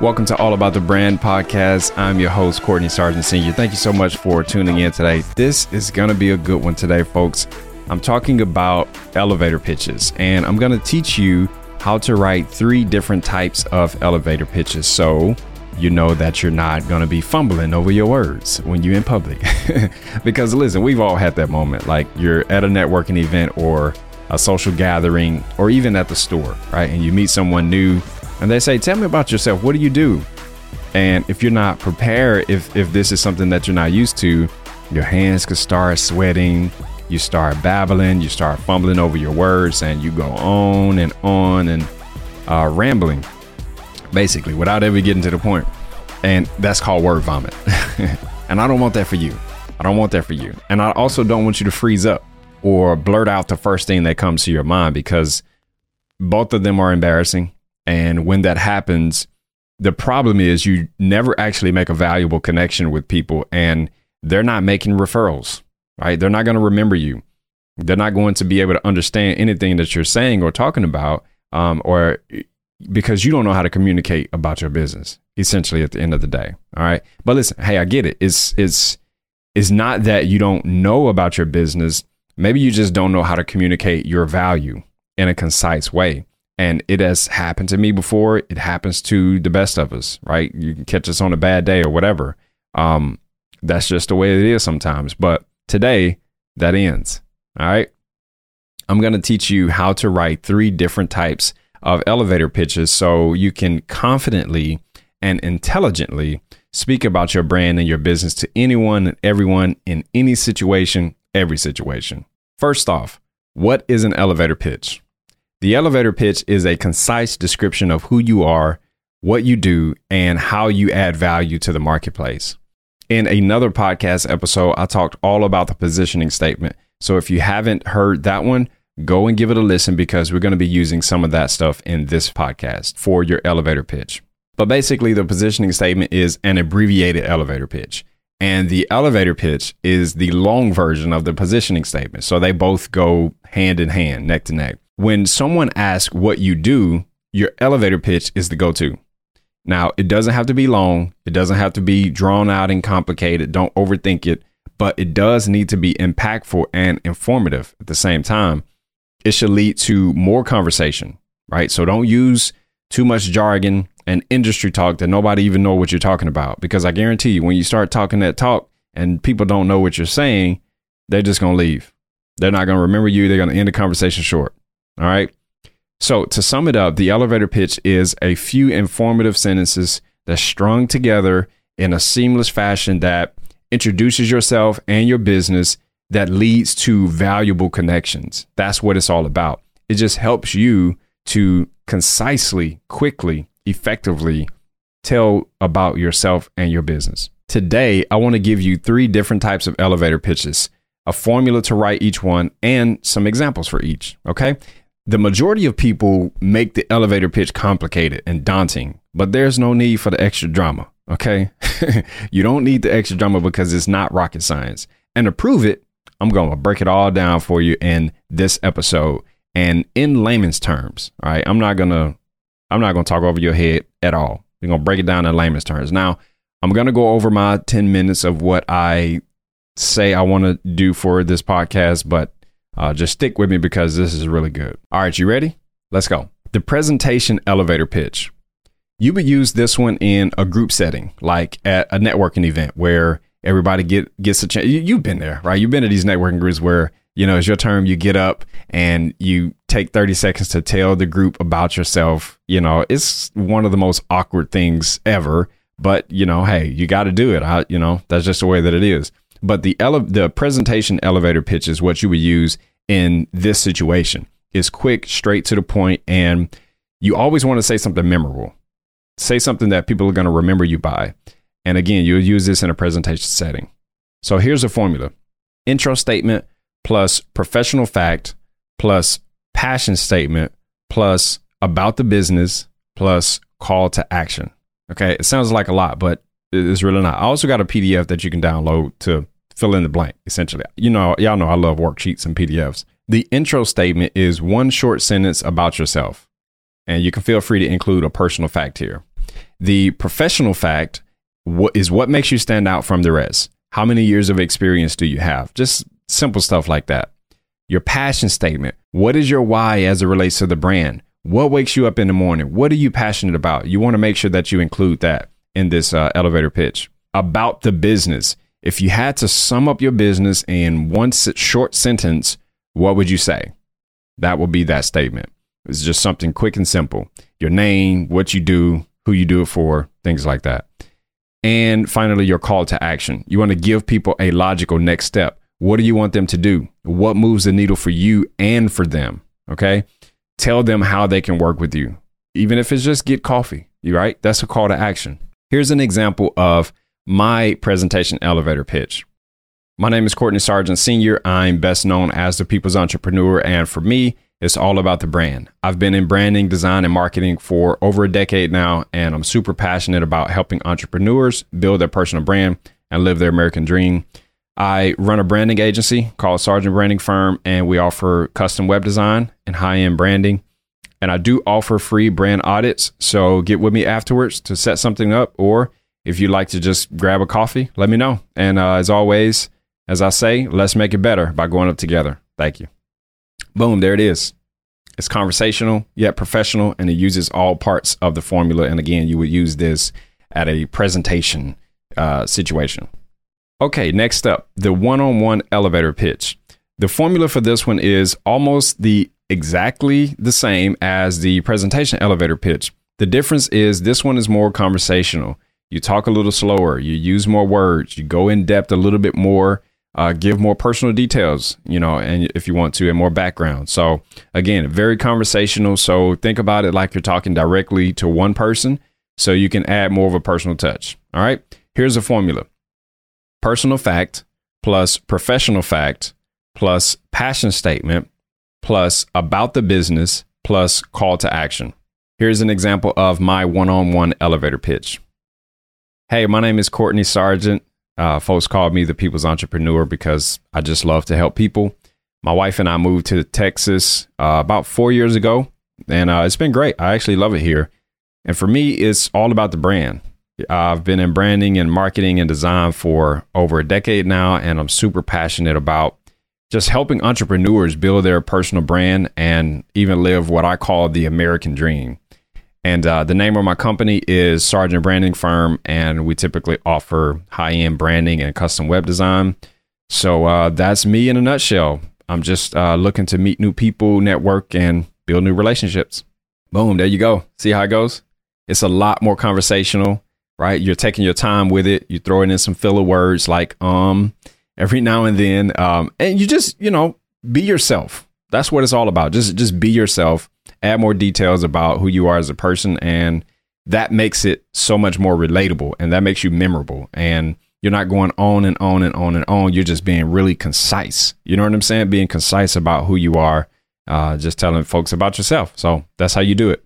Welcome to All About the Brand podcast. I'm your host, Courtney Sargent Sr. Thank you so much for tuning in today. This is going to be a good one today, folks. I'm talking about elevator pitches, and I'm going to teach you how to write three different types of elevator pitches so you know that you're not going to be fumbling over your words when you're in public. because listen, we've all had that moment. Like you're at a networking event or a social gathering or even at the store, right? And you meet someone new and they say, "Tell me about yourself. What do you do?" And if you're not prepared, if if this is something that you're not used to, your hands could start sweating. You start babbling. You start fumbling over your words, and you go on and on and uh, rambling, basically, without ever getting to the point. And that's called word vomit. and I don't want that for you. I don't want that for you. And I also don't want you to freeze up or blurt out the first thing that comes to your mind because both of them are embarrassing and when that happens, the problem is you never actually make a valuable connection with people and they're not making referrals, right? They're not going to remember you. They're not going to be able to understand anything that you're saying or talking about, um, or because you don't know how to communicate about your business. Essentially, at the end of the day, all right. But listen, hey, I get it. It's it's it's not that you don't know about your business. Maybe you just don't know how to communicate your value in a concise way. And it has happened to me before. It happens to the best of us, right? You can catch us on a bad day or whatever. Um, that's just the way it is sometimes. But today, that ends. All right. I'm going to teach you how to write three different types of elevator pitches so you can confidently and intelligently speak about your brand and your business to anyone and everyone in any situation, every situation. First off, what is an elevator pitch? The elevator pitch is a concise description of who you are, what you do, and how you add value to the marketplace. In another podcast episode, I talked all about the positioning statement. So if you haven't heard that one, go and give it a listen because we're going to be using some of that stuff in this podcast for your elevator pitch. But basically, the positioning statement is an abbreviated elevator pitch. And the elevator pitch is the long version of the positioning statement. So they both go hand in hand, neck to neck when someone asks what you do, your elevator pitch is the go to. Now, it doesn't have to be long, it doesn't have to be drawn out and complicated. Don't overthink it, but it does need to be impactful and informative at the same time. It should lead to more conversation, right? So don't use too much jargon and industry talk that nobody even know what you're talking about because I guarantee you when you start talking that talk and people don't know what you're saying, they're just going to leave. They're not going to remember you. They're going to end the conversation short. All right. So, to sum it up, the elevator pitch is a few informative sentences that's strung together in a seamless fashion that introduces yourself and your business that leads to valuable connections. That's what it's all about. It just helps you to concisely, quickly, effectively tell about yourself and your business. Today, I want to give you three different types of elevator pitches, a formula to write each one, and some examples for each. Okay the majority of people make the elevator pitch complicated and daunting, but there's no need for the extra drama. Okay. you don't need the extra drama because it's not rocket science. And to prove it, I'm going to break it all down for you in this episode and in layman's terms. All right. I'm not going to, I'm not going to talk over your head at all. We're going to break it down in layman's terms. Now, I'm going to go over my 10 minutes of what I say I want to do for this podcast, but uh, just stick with me because this is really good. All right, you ready? Let's go. The presentation elevator pitch. You would use this one in a group setting, like at a networking event where everybody get gets a chance. You, have been there, right? You've been to these networking groups where you know it's your turn. You get up and you take thirty seconds to tell the group about yourself. You know, it's one of the most awkward things ever. But you know, hey, you got to do it. I, you know, that's just the way that it is. But the ele- the presentation elevator pitch is what you would use in this situation. It's quick, straight to the point, and you always want to say something memorable. Say something that people are going to remember you by. And again, you'll use this in a presentation setting. So here's a formula intro statement plus professional fact plus passion statement plus about the business plus call to action. Okay, it sounds like a lot, but it's really not. I also got a PDF that you can download to fill in the blank, essentially. You know, y'all know I love worksheets and PDFs. The intro statement is one short sentence about yourself, and you can feel free to include a personal fact here. The professional fact is what makes you stand out from the rest. How many years of experience do you have? Just simple stuff like that. Your passion statement. What is your why as it relates to the brand? What wakes you up in the morning? What are you passionate about? You want to make sure that you include that in this uh, elevator pitch. About the business. If you had to sum up your business in one short sentence, what would you say? That would be that statement. It's just something quick and simple. Your name, what you do, who you do it for, things like that. And finally, your call to action. You want to give people a logical next step. What do you want them to do? What moves the needle for you and for them? Okay. Tell them how they can work with you, even if it's just get coffee. You right? That's a call to action. Here's an example of my presentation elevator pitch. My name is Courtney Sargent Sr. I'm best known as the People's Entrepreneur, and for me, it's all about the brand. I've been in branding, design, and marketing for over a decade now, and I'm super passionate about helping entrepreneurs build their personal brand and live their American dream. I run a branding agency called Sargent Branding Firm, and we offer custom web design and high end branding. And I do offer free brand audits. So get with me afterwards to set something up. Or if you'd like to just grab a coffee, let me know. And uh, as always, as I say, let's make it better by going up together. Thank you. Boom, there it is. It's conversational yet professional, and it uses all parts of the formula. And again, you would use this at a presentation uh, situation. Okay, next up, the one on one elevator pitch. The formula for this one is almost the exactly the same as the presentation elevator pitch. The difference is this one is more conversational. You talk a little slower, you use more words, you go in depth a little bit more uh, give more personal details, you know, and if you want to, and more background. So again, very conversational. So think about it like you're talking directly to one person, so you can add more of a personal touch. All right, here's a formula: personal fact plus professional fact plus passion statement plus about the business plus call to action. Here's an example of my one-on-one elevator pitch. Hey, my name is Courtney Sargent. Uh, folks call me the people's entrepreneur because I just love to help people. My wife and I moved to Texas uh, about four years ago, and uh, it's been great. I actually love it here. And for me, it's all about the brand. I've been in branding and marketing and design for over a decade now, and I'm super passionate about just helping entrepreneurs build their personal brand and even live what I call the American dream. And uh, the name of my company is Sargent Branding Firm, and we typically offer high end branding and custom web design. So uh, that's me in a nutshell. I'm just uh, looking to meet new people, network, and build new relationships. Boom, there you go. See how it goes? It's a lot more conversational, right? You're taking your time with it. You're throwing in some filler words like um every now and then, um, and you just you know be yourself. That's what it's all about. Just just be yourself. Add more details about who you are as a person and that makes it so much more relatable and that makes you memorable. And you're not going on and on and on and on. You're just being really concise. You know what i'm saying? Being concise about who you are uh, just telling folks about yourself. So that's how you do it.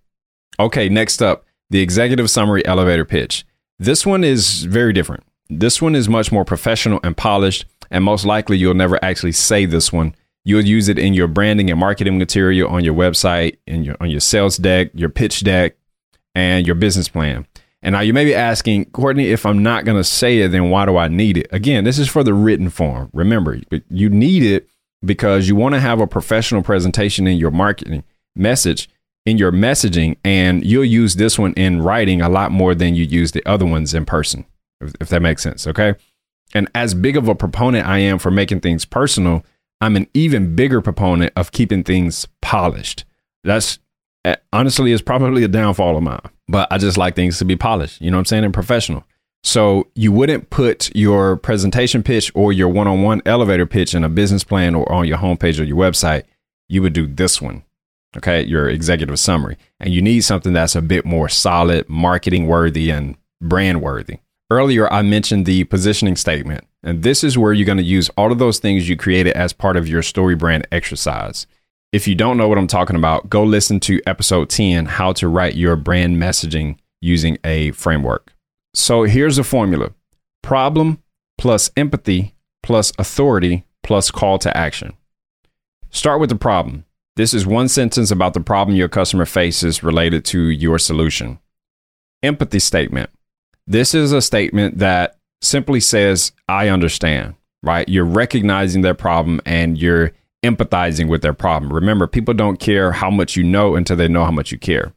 Okay next up the executive summary elevator pitch. This one is very different. This one is much more professional and polished and most likely you'll never actually say this one You'll use it in your branding and marketing material on your website, in your on your sales deck, your pitch deck, and your business plan. And now you may be asking, Courtney, if I'm not going to say it, then why do I need it? Again, this is for the written form. Remember, you need it because you want to have a professional presentation in your marketing message, in your messaging, and you'll use this one in writing a lot more than you use the other ones in person, if, if that makes sense. Okay. And as big of a proponent I am for making things personal, I'm an even bigger proponent of keeping things polished. That's eh, honestly is probably a downfall of mine, but I just like things to be polished. You know what I'm saying? And professional. So you wouldn't put your presentation pitch or your one-on-one elevator pitch in a business plan or on your homepage or your website. You would do this one. Okay, your executive summary. And you need something that's a bit more solid, marketing worthy, and brand worthy. Earlier, I mentioned the positioning statement, and this is where you're going to use all of those things you created as part of your story brand exercise. If you don't know what I'm talking about, go listen to episode 10 How to Write Your Brand Messaging Using a Framework. So here's the formula problem plus empathy plus authority plus call to action. Start with the problem. This is one sentence about the problem your customer faces related to your solution. Empathy statement. This is a statement that simply says, I understand, right? You're recognizing their problem and you're empathizing with their problem. Remember, people don't care how much you know until they know how much you care.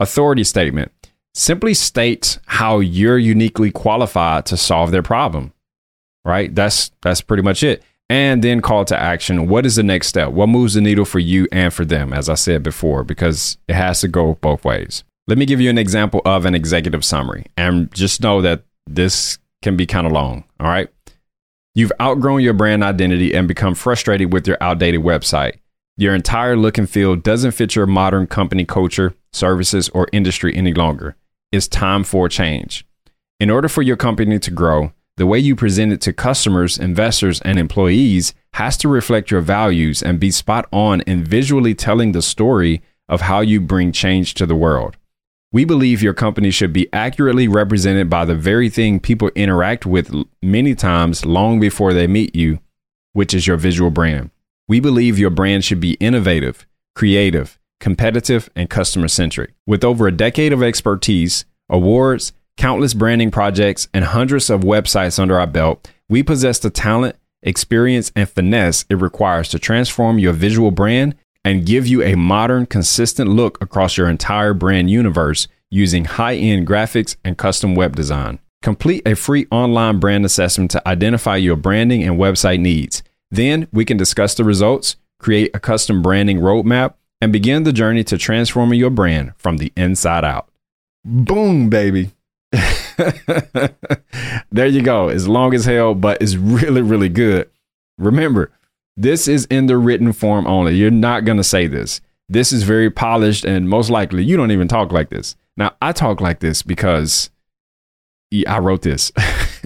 Authority statement simply states how you're uniquely qualified to solve their problem. Right? That's that's pretty much it. And then call to action. What is the next step? What moves the needle for you and for them, as I said before, because it has to go both ways. Let me give you an example of an executive summary. And just know that this can be kind of long. All right. You've outgrown your brand identity and become frustrated with your outdated website. Your entire look and feel doesn't fit your modern company culture, services, or industry any longer. It's time for change. In order for your company to grow, the way you present it to customers, investors, and employees has to reflect your values and be spot on in visually telling the story of how you bring change to the world. We believe your company should be accurately represented by the very thing people interact with many times long before they meet you, which is your visual brand. We believe your brand should be innovative, creative, competitive, and customer centric. With over a decade of expertise, awards, countless branding projects, and hundreds of websites under our belt, we possess the talent, experience, and finesse it requires to transform your visual brand and give you a modern, consistent look across your entire brand universe using high end graphics and custom web design. Complete a free online brand assessment to identify your branding and website needs. Then we can discuss the results, create a custom branding roadmap, and begin the journey to transforming your brand from the inside out. Boom, baby. there you go. It's long as hell, but it's really, really good. Remember, this is in the written form only. You're not going to say this. This is very polished, and most likely you don't even talk like this. Now, I talk like this because I wrote this,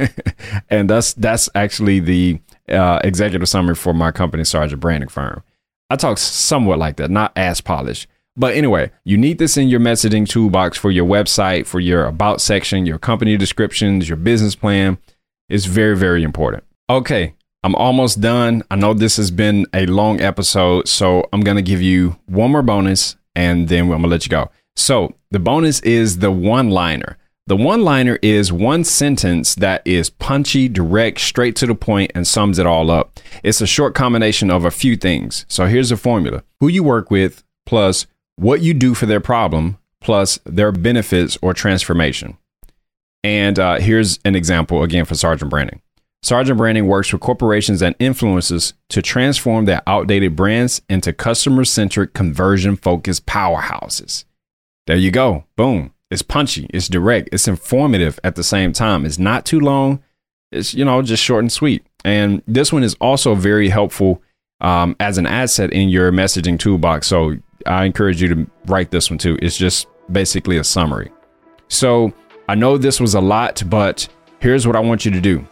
and that's that's actually the uh, executive summary for my company, Sargent Branding Firm. I talk somewhat like that, not as polished. But anyway, you need this in your messaging toolbox for your website, for your about section, your company descriptions, your business plan. It's very, very important. Okay, I'm almost done. I know this has been a long episode, so I'm going to give you one more bonus and then I'm going to let you go. So, the bonus is the one liner. The one liner is one sentence that is punchy, direct, straight to the point, and sums it all up. It's a short combination of a few things. So, here's the formula who you work with, plus what you do for their problem, plus their benefits or transformation. And uh, here's an example again for Sargent Branding. Sargent Branding works with corporations and influencers to transform their outdated brands into customer centric, conversion focused powerhouses. There you go. Boom. It's punchy, it's direct, it's informative at the same time. It's not too long. It's, you know, just short and sweet. And this one is also very helpful um, as an asset in your messaging toolbox. So I encourage you to write this one too. It's just basically a summary. So I know this was a lot, but here's what I want you to do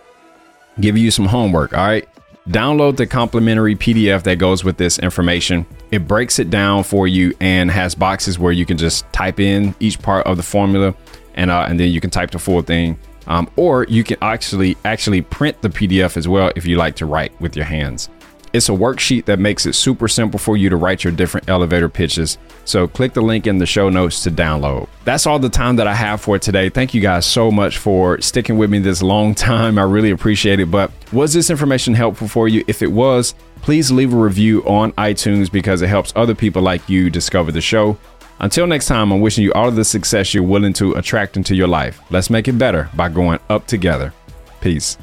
give you some homework. All right. Download the complimentary PDF that goes with this information. It breaks it down for you and has boxes where you can just type in each part of the formula and uh, and then you can type the full thing. Um, or you can actually actually print the PDF as well if you like to write with your hands. It's a worksheet that makes it super simple for you to write your different elevator pitches. So click the link in the show notes to download. That's all the time that I have for today. Thank you guys so much for sticking with me this long time. I really appreciate it. But was this information helpful for you? If it was, please leave a review on iTunes because it helps other people like you discover the show. Until next time, I'm wishing you all of the success you're willing to attract into your life. Let's make it better by going up together. Peace.